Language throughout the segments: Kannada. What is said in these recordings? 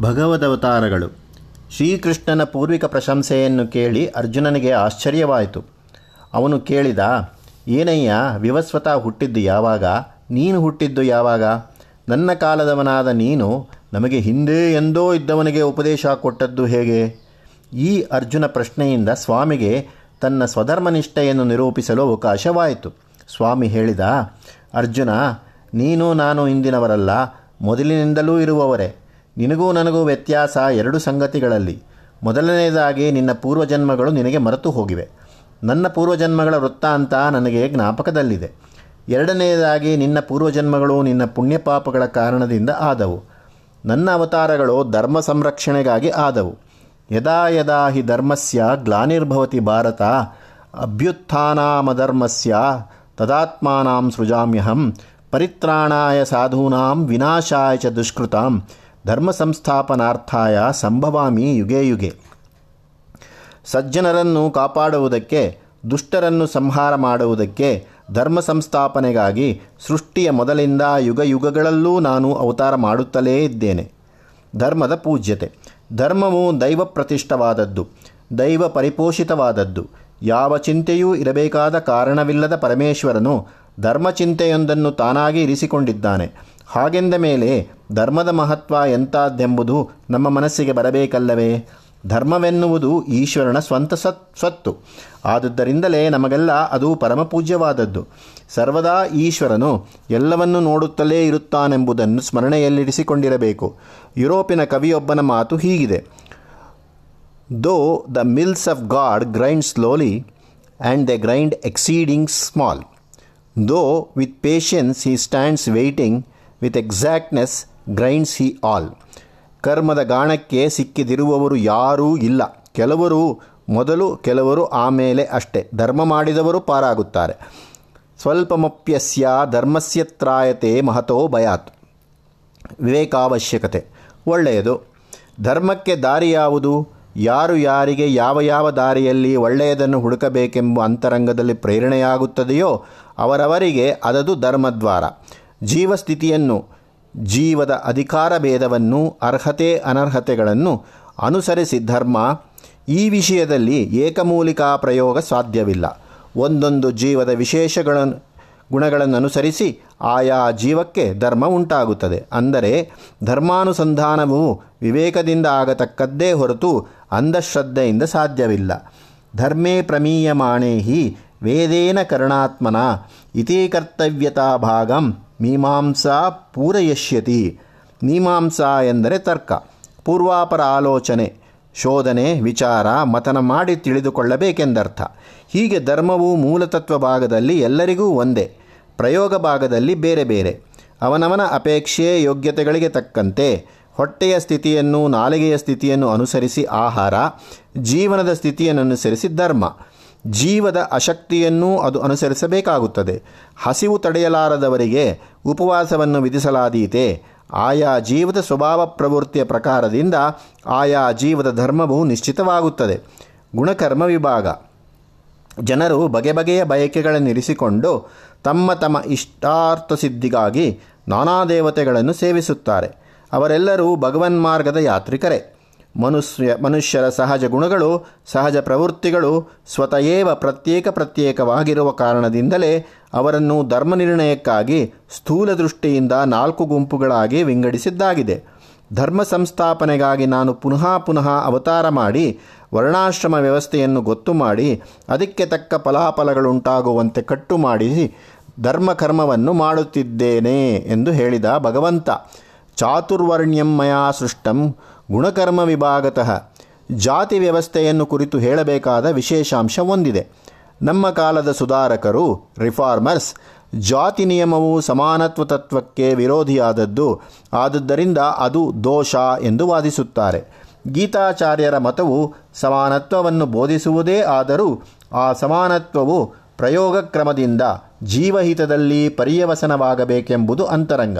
ಭಗವದವತಾರಗಳು. ಶ್ರೀಕೃಷ್ಣನ ಪೂರ್ವಿಕ ಪ್ರಶಂಸೆಯನ್ನು ಕೇಳಿ ಅರ್ಜುನನಿಗೆ ಆಶ್ಚರ್ಯವಾಯಿತು. ಅವನು ಕೇಳಿದ, ಏನಯ್ಯ, ವಿವಸ್ವತ ಹುಟ್ಟಿದ್ದು ಯಾವಾಗ? ನೀನು ಹುಟ್ಟಿದ್ದು ಯಾವಾಗ? ನನ್ನ ಕಾಲದವನಾದ ನೀನು ನಮಗೆ ಹಿಂದೆ ಎಂದೋ ಇದ್ದವನಿಗೆ ಉಪದೇಶ ಕೊಟ್ಟದ್ದು ಹೇಗೆ? ಈ ಅರ್ಜುನ ಪ್ರಶ್ನೆಯಿಂದ ಸ್ವಾಮಿಗೆ ತನ್ನ ಸ್ವಧರ್ಮನಿಷ್ಠೆಯನ್ನು ನಿರೂಪಿಸಲು ಅವಕಾಶವಾಯಿತು. ಸ್ವಾಮಿ ಹೇಳಿದ, ಅರ್ಜುನ, ನೀನು ನಾನು ಇಂದಿನವರಲ್ಲ, ಮೊದಲಿನಿಂದಲೂ ಇರುವವರೇ. ನಿನಗೂ ನನಗೂ ವ್ಯತ್ಯಾಸ ಎರಡು ಸಂಗತಿಗಳಲ್ಲಿ. ಮೊದಲನೆಯದಾಗಿ, ನಿನ್ನ ಪೂರ್ವಜನ್ಮಗಳು ನಿನಗೆ ಮರೆತು ಹೋಗಿವೆ. ನನ್ನ ಪೂರ್ವಜನ್ಮಗಳ ವೃತ್ತಾಂತ ನನಗೆ ಜ್ಞಾಪಕದಲ್ಲಿದೆ. ಎರಡನೆಯದಾಗಿ, ನಿನ್ನ ಪೂರ್ವಜನ್ಮಗಳು ನಿನ್ನ ಪುಣ್ಯಪಾಪಗಳ ಕಾರಣದಿಂದ ಆದವು. ನನ್ನ ಅವತಾರಗಳು ಧರ್ಮ ಸಂರಕ್ಷಣೆಗಾಗಿ ಆದವು. ಯದಾ ಯದಾ ಹಿ ಧರ್ಮಸ್ಯ ಗ್ಲಾನಿರ್ಭವತಿ ಭಾರತ ಅಭ್ಯುತ್ಥಾನಾಮಧರ್ಮಸ್ಯ ತದಾತ್ಮಾನಾಂ ಸೃಜಾಮ್ಯಹಂ, ಪರಿತ್ರಾಣಾಯ ಸಾಧೂನಾಂ ವಿನಾಶಾಯ ಚ ದುಷ್ಕೃತಾಂ ಧರ್ಮ ಸಂಸ್ಥಾಪನಾರ್ಥಾಯ ಸಂಭವಾಮಿ ಯುಗೆ ಯುಗೆ. ಸಜ್ಜನರನ್ನು ಕಾಪಾಡುವುದಕ್ಕೆ, ದುಷ್ಟರನ್ನು ಸಂಹಾರ ಮಾಡುವುದಕ್ಕೆ ಧರ್ಮ ಸಂಸ್ಥಾಪನೆಗಾಗಿ ಸೃಷ್ಟಿಯ ಮೊದಲಿಂದ ಯುಗ ಯುಗಗಳಲ್ಲೂ ನಾನು ಅವತಾರ ಮಾಡುತ್ತಲೇ ಇದ್ದೇನೆ. ಧರ್ಮದ ಪೂಜ್ಯತೆ. ಧರ್ಮವು ದೈವ ಪ್ರತಿಷ್ಠವಾದದ್ದು, ದೈವ ಪರಿಪೋಷಿತವಾದದ್ದು. ಯಾವ ಚಿಂತೆಯೂ ಇರಬೇಕಾದ ಕಾರಣವಿಲ್ಲದ ಪರಮೇಶ್ವರನು ಧರ್ಮಚಿಂತೆಯೊಂದನ್ನು ತಾನಾಗಿ ಇರಿಸಿಕೊಂಡಿದ್ದಾನೆ. ಹಾಗೆಂದ ಮೇಲೆ ಧರ್ಮದ ಮಹತ್ವ ಎಂತಾದ್ದೆಂಬುದು ನಮ್ಮ ಮನಸ್ಸಿಗೆ ಬರಬೇಕಲ್ಲವೇ? ಧರ್ಮವೆನ್ನುವುದು ಈಶ್ವರನ ಸ್ವಂತ ಸತ್, ಸ್ವತ್ತು. ಆದುದರಿಂದಲೇ ನಮಗೆಲ್ಲ ಅದು ಪರಮಪೂಜ್ಯವಾದದ್ದು. ಸರ್ವದಾ ಈಶ್ವರನು ಎಲ್ಲವನ್ನೂ ನೋಡುತ್ತಲೇ ಇರುತ್ತಾನೆಂಬುದನ್ನು ಸ್ಮರಣೆಯಲ್ಲಿರಿಸಿಕೊಂಡಿರಬೇಕು. ಯುರೋಪಿನ ಕವಿಯೊಬ್ಬನ ಮಾತು ಹೀಗಿದೆ. Though the mills of God grind slowly and they grind exceeding small though with patience he stands waiting with exactness grinds he all ಕರ್ಮದ ಗಾಣಕ್ಕೆ ಸಿಕ್ಕಿದಿರುವವರು ಯಾರೂ ಇಲ್ಲ. ಕೆಲವರು ಮೊದಲು, ಕೆಲವರು ಆಮೇಲೆ ಅಷ್ಟೆ. ಧರ್ಮ ಮಾಡಿದವರು ಪಾರಾಗುತ್ತಾರೆ. ಸ್ವಲ್ಪಮಪ್ಯಸ್ಯ ಧರ್ಮಸ್ಯತ್ರಾಯತೆ ಮಹತೋ ಭಯಾತ್. ವಿವೇಕಾವಶ್ಯಕತೆ. ಒಳ್ಳೆಯದು. ಧರ್ಮಕ್ಕೆ ದಾರಿ ಯಾವುದು? ಯಾರು ಯಾರಿಗೆ, ಯಾವ ಯಾವ ದಾರಿಯಲ್ಲಿ ಒಳ್ಳೆಯದನ್ನು ಹುಡುಕಬೇಕೆಂಬ ಅಂತರಂಗದಲ್ಲಿ ಪ್ರೇರಣೆಯಾಗುತ್ತದೆಯೋ ಅವರವರಿಗೆ ಅದದು ಧರ್ಮದ್ವಾರ. ಜೀವಸ್ಥಿತಿಯನ್ನು, ಜೀವದ ಅಧಿಕಾರ ಭೇದವನ್ನು ಅರ್ಹತೆ, ಅನರ್ಹತೆಗಳನ್ನು ಅನುಸರಿಸಿ ಧರ್ಮ, ಈ ವಿಷಯದಲ್ಲಿ ಏಕಮೂಲಿಕಾ ಪ್ರಯೋಗ ಸಾಧ್ಯವಿಲ್ಲ. ಒಂದೊಂದು ಜೀವದ ವಿಶೇಷಗಳನ್ನು ಗುಣಗಳನ್ನು ಅನುಸರಿಸಿ ಆಯಾ ಜೀವಕ್ಕೆ ಧರ್ಮ ಉಂಟಾಗುತ್ತದೆ. ಅಂದರೆ ಧರ್ಮಾನುಸಂಧಾನವು ವಿವೇಕದಿಂದ ಆಗತಕ್ಕದ್ದೇ ಹೊರತು ಅಂಧಶ್ರದ್ಧೆಯಿಂದ ಸಾಧ್ಯವಿಲ್ಲ. ಧರ್ಮೇ ಪ್ರಮೀಯಮಾಣೇ ಹಿ ವೇದೇನ ಕರ್ಣಾತ್ಮನ ಇತಿ ಕರ್ತವ್ಯತಾ ಭಾಗಂ ಮೀಮಾಂಸಾ ಪೂರಯಿಷ್ಯತಿ ಮೀಮಾಂಸಾ ಎಂದರೆ ತರ್ಕ, ಪೂರ್ವಾಪರ ಆಲೋಚನೆ, ಶೋಧನೆ, ವಿಚಾರ, ಮತನ ಮಾಡಿ ತಿಳಿದುಕೊಳ್ಳಬೇಕೆಂದರ್ಥ. ಹೀಗೆ ಧರ್ಮವು ಮೂಲತತ್ವ ಭಾಗದಲ್ಲಿ ಎಲ್ಲರಿಗೂ ಒಂದೇ, ಪ್ರಯೋಗ ಭಾಗದಲ್ಲಿ ಬೇರೆ ಬೇರೆ. ಅವನವನ ಅಪೇಕ್ಷೆ ಯೋಗ್ಯತೆಗಳಿಗೆ ತಕ್ಕಂತೆ, ಹೊಟ್ಟೆಯ ಸ್ಥಿತಿಯನ್ನು, ನಾಲಿಗೆಯ ಸ್ಥಿತಿಯನ್ನು ಅನುಸರಿಸಿ ಆಹಾರ, ಜೀವನದ ಸ್ಥಿತಿಯನ್ನು ಅನುಸರಿಸಿ ಧರ್ಮ. ಜೀವದ ಅಶಕ್ತಿಯನ್ನೂ ಅದು ಅನುಸರಿಸಬೇಕಾಗುತ್ತದೆ. ಹಸಿವು ತಡೆಯಲಾರದವರಿಗೆ ಉಪವಾಸವನ್ನು ವಿಧಿಸಲಾದೀತೆ. ಆಯಾ ಜೀವದ ಸ್ವಭಾವ ಪ್ರವೃತ್ತಿಯ ಪ್ರಕಾರದಿಂದ ಆಯಾ ಜೀವದ ಧರ್ಮವು ನಿಶ್ಚಿತವಾಗುತ್ತದೆ. ಗುಣಕರ್ಮ ವಿಭಾಗ. ಜನರು ಬಗೆ ಬಗೆಯ ಬಯಕೆಗಳನ್ನಿರಿಸಿಕೊಂಡು ತಮ್ಮ ತಮ್ಮ ಇಷ್ಟಾರ್ಥ ಸಿದ್ಧಿಗಾಗಿ ನಾನಾ ದೇವತೆಗಳನ್ನು ಸೇವಿಸುತ್ತಾರೆ. ಅವರೆಲ್ಲರೂ ಭಗವನ್ಮಾರ್ಗದ ಯಾತ್ರಿಕರೇ. ಮನುಷ್ಯ, ಮನುಷ್ಯರ ಸಹಜ ಗುಣಗಳು, ಸಹಜ ಪ್ರವೃತ್ತಿಗಳು ಸ್ವತಯೇವ ಪ್ರತ್ಯೇಕ ಪ್ರತ್ಯೇಕವಾಗಿರುವ ಕಾರಣದಿಂದಲೇ ಅವರನ್ನು ಧರ್ಮ ನಿರ್ಣಯಕ್ಕಾಗಿ ಸ್ಥೂಲ ದೃಷ್ಟಿಯಿಂದ ನಾಲ್ಕು ಗುಂಪುಗಳಾಗಿ ವಿಂಗಡಿಸಿದ್ದಾಗಿದೆ. ಧರ್ಮ ಸಂಸ್ಥಾಪನೆಗಾಗಿ ನಾನು ಪುನಃ ಪುನಃ ಅವತಾರ ಮಾಡಿ, ವರ್ಣಾಶ್ರಮ ವ್ಯವಸ್ಥೆಯನ್ನು ಗೊತ್ತು ಮಾಡಿ, ಅದಕ್ಕೆ ತಕ್ಕ ಫಲಾಫಲಗಳುಂಟಾಗುವಂತೆ ಕಟ್ಟು ಮಾಡಿಸಿ ಧರ್ಮಕರ್ಮವನ್ನು ಮಾಡುತ್ತಿದ್ದೇನೆ ಎಂದು ಹೇಳಿದ ಭಗವಂತ. ಚಾತುರ್ವರ್ಣ್ಯಂ ಮಯಾ ಸೃಷ್ಟಂ ಗುಣಕರ್ಮ ವಿಭಾಗತಃ ಜಾತಿ ವ್ಯವಸ್ಥೆಯನ್ನು ಕುರಿತು ಹೇಳಬೇಕಾದ ವಿಶೇಷಾಂಶ ಹೊಂದಿದೆ ನಮ್ಮ ಕಾಲದ ಸುಧಾರಕರು, ರಿಫಾರ್ಮರ್ಸ್, ಜಾತಿ ನಿಯಮವು ಸಮಾನತ್ವ ತತ್ವಕ್ಕೆ ವಿರೋಧಿಯಾದದ್ದು. ಆದುದರಿಂದ ಅದು ದೋಷ ಎಂದು ವಾದಿಸುತ್ತಾರೆ. ಗೀತಾಚಾರ್ಯರ ಮತವು ಸಮಾನತ್ವವನ್ನು ಬೋಧಿಸುವುದೇ ಆದರೂ ಆ ಸಮಾನತ್ವವು ಪ್ರಯೋಗ ಕ್ರಮದಿಂದ ಜೀವಹಿತದಲ್ಲಿ ಪರ್ಯವಸನವಾಗಬೇಕೆಂಬುದು ಅಂತರಂಗ.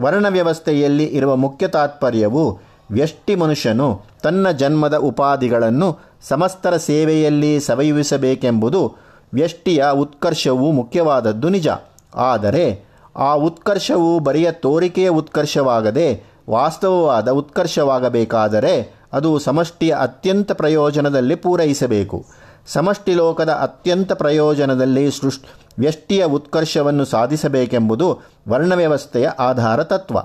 ವರ್ಣ ವ್ಯವಸ್ಥೆಯಲ್ಲಿ ಇರುವ ಮುಖ್ಯ ತಾತ್ಪರ್ಯವು ವ್ಯಷ್ಟಿ ಮನುಷ್ಯನು ತನ್ನ ಜನ್ಮದ ಉಪಾಧಿಗಳನ್ನು ಸಮಸ್ತರ ಸೇವೆಯಲ್ಲಿ ಸವಯುವಿಸಬೇಕೆಂಬುದು ವ್ಯಷ್ಟಿಯ ಉತ್ಕರ್ಷವು ಮುಖ್ಯವಾದದ್ದು ನಿಜ. ಆದರೆ ಆ ಉತ್ಕರ್ಷವು ಬರಿಯ ತೋರಿಕೆಯ ಉತ್ಕರ್ಷವಾಗದೆ ವಾಸ್ತವವಾದ ಉತ್ಕರ್ಷವಾಗಬೇಕಾದರೆ ಅದು ಸಮಷ್ಟಿಯ ಅತ್ಯಂತ ಪ್ರಯೋಜನದಲ್ಲಿ ಪೂರೈಸಬೇಕು. ಸಮಷ್ಟಿ ಲೋಕದ ಅತ್ಯಂತ ಪ್ರಯೋಜನದಲ್ಲಿ ಸೃಷ್ ವ್ಯಷ್ಟಿಯ ಉತ್ಕರ್ಷವನ್ನು ಸಾಧಿಸಬೇಕೆಂಬುದು ವರ್ಣವ್ಯವಸ್ಥೆಯ ಆಧಾರ ತತ್ವ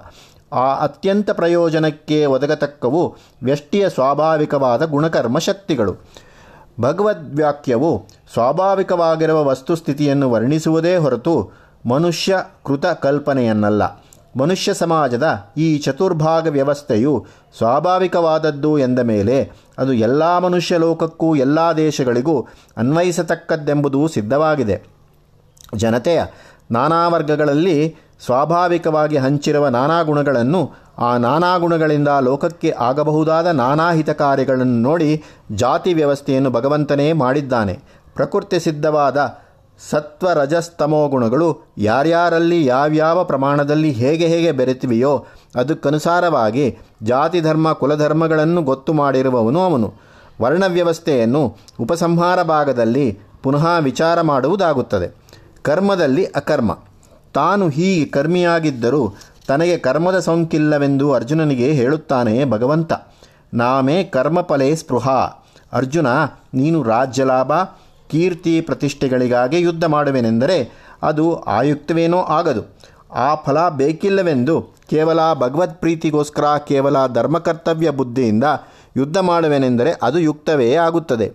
ಆ ಅತ್ಯಂತ ಪ್ರಯೋಜನಕ್ಕೆ ಒದಗತಕ್ಕವು ವ್ಯಷ್ಟಿಯ ಸ್ವಾಭಾವಿಕವಾದ ಗುಣಕರ್ಮ ಶಕ್ತಿಗಳು. ಭಗವದ್ವಾಕ್ಯವು ಸ್ವಾಭಾವಿಕವಾಗಿರುವ ವಸ್ತುಸ್ಥಿತಿಯನ್ನು ವರ್ಣಿಸುವುದೇ ಹೊರತು ಮನುಷ್ಯ ಕೃತ ಕಲ್ಪನೆಯನ್ನಲ್ಲ. ಮನುಷ್ಯ ಸಮಾಜದ ಈ ಚತುರ್ಭಾಗ ವ್ಯವಸ್ಥೆಯು ಸ್ವಾಭಾವಿಕವಾದದ್ದು ಎಂದ ಮೇಲೆ ಅದು ಎಲ್ಲ ಮನುಷ್ಯ ಲೋಕಕ್ಕೂ ಎಲ್ಲ ದೇಶಗಳಿಗೂ ಅನ್ವಯಿಸತಕ್ಕದ್ದೆಂಬುದು ಸಿದ್ಧವಾಗಿದೆ. ಜನತೆಯ ನಾನಾ ವರ್ಗಗಳಲ್ಲಿ ಸ್ವಾಭಾವಿಕವಾಗಿ ಹಂಚಿರುವ ನಾನಾ ಗುಣಗಳನ್ನು ಆ ನಾನಾ ಗುಣಗಳಿಂದ ಲೋಕಕ್ಕೆ ಆಗಬಹುದಾದ ನಾನಾ ಹಿತ ಕಾರ್ಯಗಳನ್ನು ನೋಡಿ ಜಾತಿ ವ್ಯವಸ್ಥೆಯನ್ನು ಭಗವಂತನೇ ಮಾಡಿದ್ದಾನೆ. ಪ್ರಕೃತಿ ಸಿದ್ಧವಾದ ಸತ್ವ ರಜಸ್ತಮೋ ಗುಣಗಳು ಯಾರ್ಯಾರಲ್ಲಿ ಯಾವ್ಯಾವ ಪ್ರಮಾಣದಲ್ಲಿ ಹೇಗೆ ಹೇಗೆ ಬೆರೆತಿವೆಯೋ ಅದಕ್ಕನುಸಾರವಾಗಿ ಜಾತಿ ಧರ್ಮ ಕುಲಧರ್ಮಗಳನ್ನು ಗೊತ್ತು ಮಾಡಿರುವವನು ಅವನು. ವರ್ಣವ್ಯವಸ್ಥೆಯನ್ನು ಉಪಸಂಹಾರ ಭಾಗದಲ್ಲಿ ಪುನಃ ವಿಚಾರ ಮಾಡುವುದಾಗುತ್ತದೆ. ಕರ್ಮದಲ್ಲಿ ಅಕರ್ಮ. ತಾನು ಹೀಗೆ ಕರ್ಮಿಯಾಗಿದ್ದರೂ ತನಗೆ ಕರ್ಮದ ಸೋಂಕಿಲ್ಲವೆಂದು ಅರ್ಜುನನಿಗೆ ಹೇಳುತ್ತಾನೆ ಭಗವಂತ. ನಾಮೇ ಕರ್ಮಫಲೇ ಸ್ಪೃಹ. ಅರ್ಜುನ, ನೀನು ರಾಜ್ಯ ಲಾಭ, ಕೀರ್ತಿ ಪ್ರತಿಷ್ಠೆಗಳಿಗಾಗಿ ಯುದ್ಧ ಮಾಡುವೆನೆಂದರೆ ಅದು ಆಯುಕ್ತವೇನೋ ಆಗದು. ಆ ಫಲ ಬೇಕಿಲ್ಲವೆಂದು ಕೇವಲ ಭಗವತ್ ಪ್ರೀತಿಗೋಸ್ಕರ ಕೇವಲ ಧರ್ಮಕರ್ತವ್ಯ ಬುದ್ಧಿಯಿಂದ ಯುದ್ಧ ಮಾಡುವೆನೆಂದರೆ ಅದು ಯುಕ್ತವೇ ಆಗುತ್ತದೆ.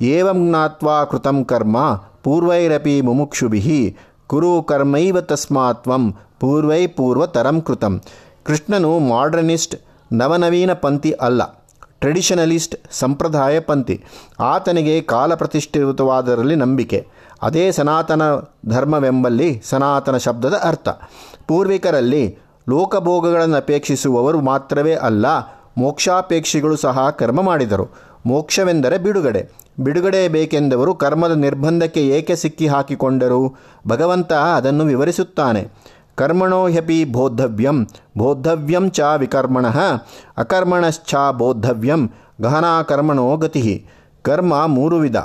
ಏವಂ ಜ್ಞಾತ್ವಾ ಕೃತಂ ಕರ್ಮ, ಪೂರ್ವೈರಪಿ ಮುಮುಕ್ಷುಭಿ. ಕುರು ಕರ್ಮೈವ ತಸ್ಮಾತ್ವಂ ಪೂರ್ವೈ ಪೂರ್ವತರಂ ಕೃತಂ ಕೃಷ್ಣನು ಮಾಡರ್ನಿಸ್ಟ್ ನವನವೀನ ಪಂಥಿ ಅಲ್ಲ ಟ್ರೆಡಿಷನಲಿಸ್ಟ್ ಸಂಪ್ರದಾಯ ಪಂಥಿ ಆತನಿಗೆ ಕಾಲ ಪ್ರತಿಷ್ಠಿತವಾದರಲ್ಲಿ ನಂಬಿಕೆ ಅದೇ ಸನಾತನ ಧರ್ಮವೆಂಬಲ್ಲಿ ಸನಾತನ ಶಬ್ದದ ಅರ್ಥ ಪೂರ್ವಿಕರಲ್ಲಿ ಲೋಕಭೋಗಗಳನ್ನು ಅಪೇಕ್ಷಿಸುವವರು ಮಾತ್ರವೇ ಅಲ್ಲ, ಮೋಕ್ಷಾಪೇಕ್ಷಿಗಳು ಸಹ ಕರ್ಮ ಮಾಡಿದರು। ಮೋಕ್ಷವೆಂದರೆ ಬಿಡುಗಡೆ। ಬಿಡುಗಡೆ ಬೇಕೆಂದವರು ಕರ್ಮದ ನಿರ್ಬಂಧಕ್ಕೆ ಏಕೆ ಸಿಕ್ಕಿ ಹಾಕಿಕೊಂಡರು? ಭಗವಂತ ಅದನ್ನು ವಿವರಿಸುತ್ತಾನೆ. ಕರ್ಮಣೋ ಹ್ಯಪಿ ಬೋದ್ಧವ್ಯಂ. ಬೋದ್ಧವ್ಯಂ ಚ ವಿಕರ್ಮಣ. ಅಕರ್ಮಣಶ್ಚ ಬೋದ್ಧವ್ಯಂ. ಗಹನಾ ಕರ್ಮಣೋ ಗತಿ. ಕರ್ಮ ಮೂರು ವಿಧ.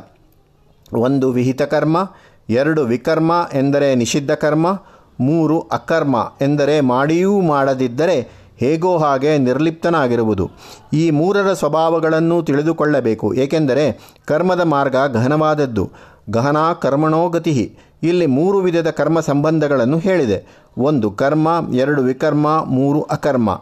ಒಂದು ವಿಹಿತ ಕರ್ಮ, ಎರಡು ವಿಕರ್ಮ ಎಂದರೆ ನಿಷಿದ್ಧ ಕರ್ಮ, ಮೂರು ಅಕರ್ಮ ಎಂದರೆ ಮಾಡಿಯೂ ಮಾಡದಿದ್ದರೆ ಹೇಗೋ ಹಾಗೆ ನಿರ್ಲಿಪ್ತನಾಗಿರುವುದು. ಈ ಮೂರರ ಸ್ವಭಾವಗಳನ್ನು ತಿಳಿದುಕೊಳ್ಳಬೇಕು. ಏಕೆಂದರೆ ಕರ್ಮದ ಮಾರ್ಗ ಗಹನವಾದದ್ದು ಗಹನ ಕರ್ಮಣೋ ಗತಿ ಇಲ್ಲಿ ಮೂರು ವಿಧದ ಕರ್ಮ ಸಂಬಂಧಗಳನ್ನು ಹೇಳಿದೆ. ಒಂದು ಕರ್ಮ, ಎರಡು ವಿಕರ್ಮ, ಮೂರು ಅಕರ್ಮ.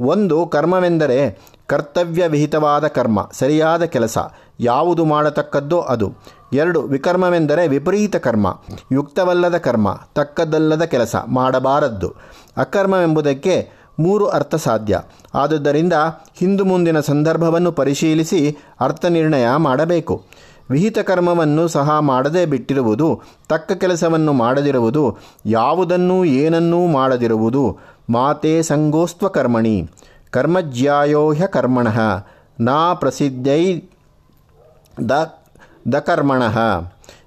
ಒಂದು ಕರ್ಮವೆಂದರೆ ಕರ್ತವ್ಯ ವಿಹಿತವಾದ ಕರ್ಮ, ಸರಿಯಾದ ಕೆಲಸ, ಯಾವುದು ಮಾಡತಕ್ಕದ್ದೋ ಅದು. ಎರಡು ವಿಕರ್ಮವೆಂದರೆ ವಿಪರೀತ ಕರ್ಮ, ಯುಕ್ತವಲ್ಲದ ಕರ್ಮ, ತಕ್ಕದ್ದಲ್ಲದ ಕೆಲಸ, ಮಾಡಬಾರದ್ದು. ಅಕರ್ಮವೆಂಬುದಕ್ಕೆ ಮೂರು ಅರ್ಥ ಸಾಧ್ಯ. ಆದುದರಿಂದ ಹಿಂದು ಮುಂದಿನ ಸಂದರ್ಭವನ್ನು ಪರಿಶೀಲಿಸಿ ಅರ್ಥ ನಿರ್ಣಯ ಮಾಡಬೇಕು. ವಿಹಿತ ಕರ್ಮವನ್ನು ಸಹ ಮಾಡದೇ ಬಿಟ್ಟಿರುವುದು, ತಕ್ಕ ಕೆಲಸವನ್ನು ಮಾಡದಿರುವುದು, ಯಾವುದನ್ನೂ ಏನನ್ನೂ ಮಾಡದಿರುವುದು, ಮಾತೆ ಸಂಗೋಸ್ತ್ವ ಕರ್ಮಣಿ. ಕರ್ಮಜ್ಯಾಯೋಹ್ಯ ಕರ್ಮಣ, ನಾ ಪ್ರಸಿದ್ಧೈ ದ ದಕರ್ಮಣ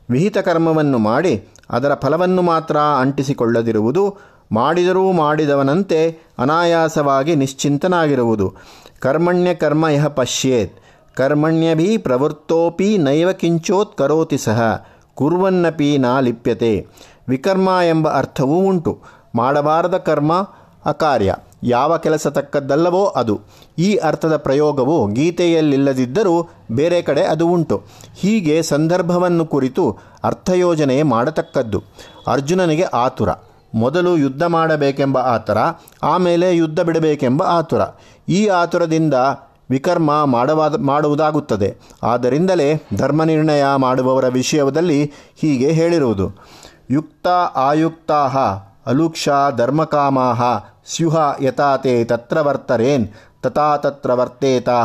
ವಿಹಿತ ಕರ್ಮವನ್ನು ಮಾಡಿ ಅದರ ಫಲವನ್ನು ಮಾತ್ರ ಅಂಟಿಸಿಕೊಳ್ಳದಿರುವುದು ಮಾಡಿದರೂ ಮಾಡಿದವನಂತೆ ಅನಾಯಾಸವಾಗಿ ನಿಶ್ಚಿಂತನಾಗಿರುವುದು. ಕರ್ಮಣ್ಯ ಕರ್ಮ ಯಹ ಪಶ್ಯೇತ್. ಕರ್ಮಣ್ಯಭಿ ಪ್ರವೃತ್ತೋಪಿ ನೈವ ಕಿಂಚೋತ್ ಕರೋತಿ ಸಹ. ಕುರ್ವನ್ನಪಿ ನಾ ಲಿಪ್ಯತೆ. ವಿಕರ್ಮ ಎಂಬ ಅರ್ಥವೂ ಉಂಟು. ಮಾಡಬಾರದ ಕರ್ಮ ಅಕಾರ್ಯ. ಯಾವ ಕೆಲಸ ತಕ್ಕದ್ದಲ್ಲವೋ ಅದು. ಈ ಅರ್ಥದ ಪ್ರಯೋಗವು ಗೀತೆಯಲ್ಲಿಲ್ಲದಿದ್ದರೂ ಬೇರೆ ಕಡೆ ಅದು ಉಂಟು. ಹೀಗೆ ಸಂದರ್ಭವನ್ನು ಕುರಿತು ಅರ್ಥಯೋಜನೆ ಮಾಡತಕ್ಕದ್ದು. ಅರ್ಜುನನಿಗೆ ಆತುರ. ಮೊದಲು ಯುದ್ಧ ಮಾಡಬೇಕೆಂಬ ಆತುರ, ಆಮೇಲೆ ಯುದ್ಧ ಬಿಡಬೇಕೆಂಬ ಆತುರ. ಈ ಆತುರದಿಂದ ವಿಕರ್ಮ ಮಾಡವಾದ, ಮಾಡುವುದಾಗುತ್ತದೆ. ಆದ್ದರಿಂದಲೇ ಧರ್ಮ ನಿರ್ಣಯ ಮಾಡುವವರ ವಿಷಯದಲ್ಲಿ ಹೀಗೆ ಹೇಳಿರುವುದು. ಯುಕ್ತ ಆಯುಕ್ತಾ ಅಲುಕ್ಷ ಧರ್ಮಕಾಮಾಹ ಸ್ಯುಹ ಯಥಾತೆ ತತ್ರ ವರ್ತರೇನ್ ತಥಾ ತತ್ರ ವರ್ತೇತಾ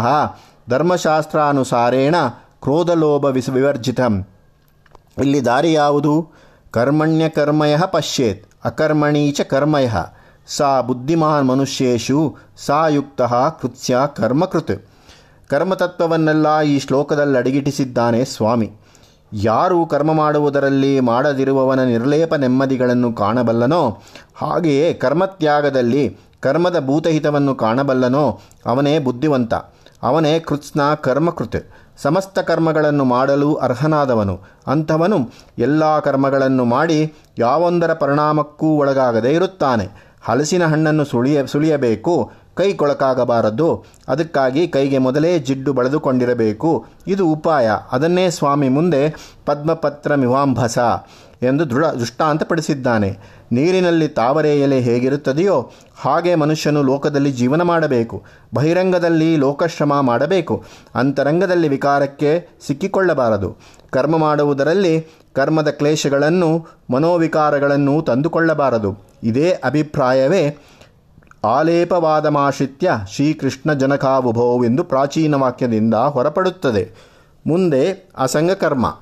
ಧರ್ಮಶಾಸ್ತ್ರಾನುಸಾರೇಣ ಕ್ರೋಧಲೋಭ ವಿಸ್, ವಿವರ್ಜಿತಂ. ಇಲ್ಲಿ ದಾರಿ ಯಾವುದು ಕರ್ಮಣ್ಯ ಕರ್ಮಯ ಪಶ್ಯೇತ್. ಅಕರ್ಮಣಿ ಚ ಕರ್ಮಯ ಸಾ ಬುದ್ಧಿಮಾನ್ ಮನುಷ್ಯೇಶು ಸಾ ಯುಕ್ತ ಕೃತ್ಯ ಕರ್ಮಕೃತ್ ಕರ್ಮತತ್ವವನ್ನೆಲ್ಲ ಈ ಶ್ಲೋಕದಲ್ಲಿ ಅಡಿಗಿಟ್ಟಿಸಿದ್ದಾನೆ ಸ್ವಾಮಿ। ಯಾರು ಕರ್ಮ ಮಾಡುವುದರಲ್ಲಿ ಮಾಡದಿರುವವನ ನಿರ್ಲೇಪ ನೆಮ್ಮದಿಗಳನ್ನು ಕಾಣಬಲ್ಲನೋ, ಹಾಗೆಯೇ ಕರ್ಮತ್ಯಾಗದಲ್ಲಿ ಕರ್ಮದ ಭೂತಹಿತವನ್ನು ಕಾಣಬಲ್ಲನೋ, ಅವನೇ ಬುದ್ಧಿವಂತ। ಅವನೇ ಕೃತ್ಸ್ನ ಕರ್ಮಕೃತ್। ಸಮಸ್ತ ಕರ್ಮಗಳನ್ನು ಮಾಡಲು ಅರ್ಹನಾದವನು. ಅಂಥವನು ಎಲ್ಲ ಕರ್ಮಗಳನ್ನು ಮಾಡಿ ಯಾವೊಂದರ ಪರಿಣಾಮಕ್ಕೂ ಒಳಗಾಗದೆ ಇರುತ್ತಾನೆ. ಹಲಸಿನ ಹಣ್ಣನ್ನು ಸುಳಿಯ, ಸುಳಿಯಬೇಕು, ಕೈ ಕೊಳಕಾಗಬಾರದು. ಅದಕ್ಕಾಗಿ ಕೈಗೆ ಮೊದಲೇ ಜಿಡ್ಡು ಬಳದುಕೊಂಡಿರಬೇಕು. ಇದು ಉಪಾಯ. ಅದನ್ನೇ ಸ್ವಾಮಿ ಮುಂದೆ ಪದ್ಮಪತ್ರ ಮಿವಾಂಭಸ. ಎಂದು ದೃಢ ದೃಷ್ಟಾಂತಪಡಿಸಿದ್ದಾನೆ. ನೀರಿನಲ್ಲಿ ತಾವರೆ ಎಲೆ ಹೇಗಿರುತ್ತದೆಯೋ ಹಾಗೆ ಮನುಷ್ಯನು ಲೋಕದಲ್ಲಿ ಜೀವನ ಮಾಡಬೇಕು. ಬಹಿರಂಗದಲ್ಲಿ ಲೋಕಶ್ರಮ ಮಾಡಬೇಕು. ಅಂತರಂಗದಲ್ಲಿ ವಿಕಾರಕ್ಕೆ ಸಿಕ್ಕಿಕೊಳ್ಳಬಾರದು. ಕರ್ಮ ಮಾಡುವುದರಲ್ಲಿ ಕರ್ಮದ ಕ್ಲೇಶಗಳನ್ನು, ಮನೋವಿಕಾರಗಳನ್ನು ತಂದುಕೊಳ್ಳಬಾರದು. ಇದೇ ಅಭಿಪ್ರಾಯವೇ ಆಲೇಪವಾದಮಾಶ್ರಿತ್ಯ ಶ್ರೀಕೃಷ್ಣ ಜನಕಾವುಭೋ ಎಂದು ಪ್ರಾಚೀನ ವಾಕ್ಯದಿಂದ ಹೊರಪಡುತ್ತದೆ. ಮುಂದೆ ಅಸಂಗಕರ್ಮ.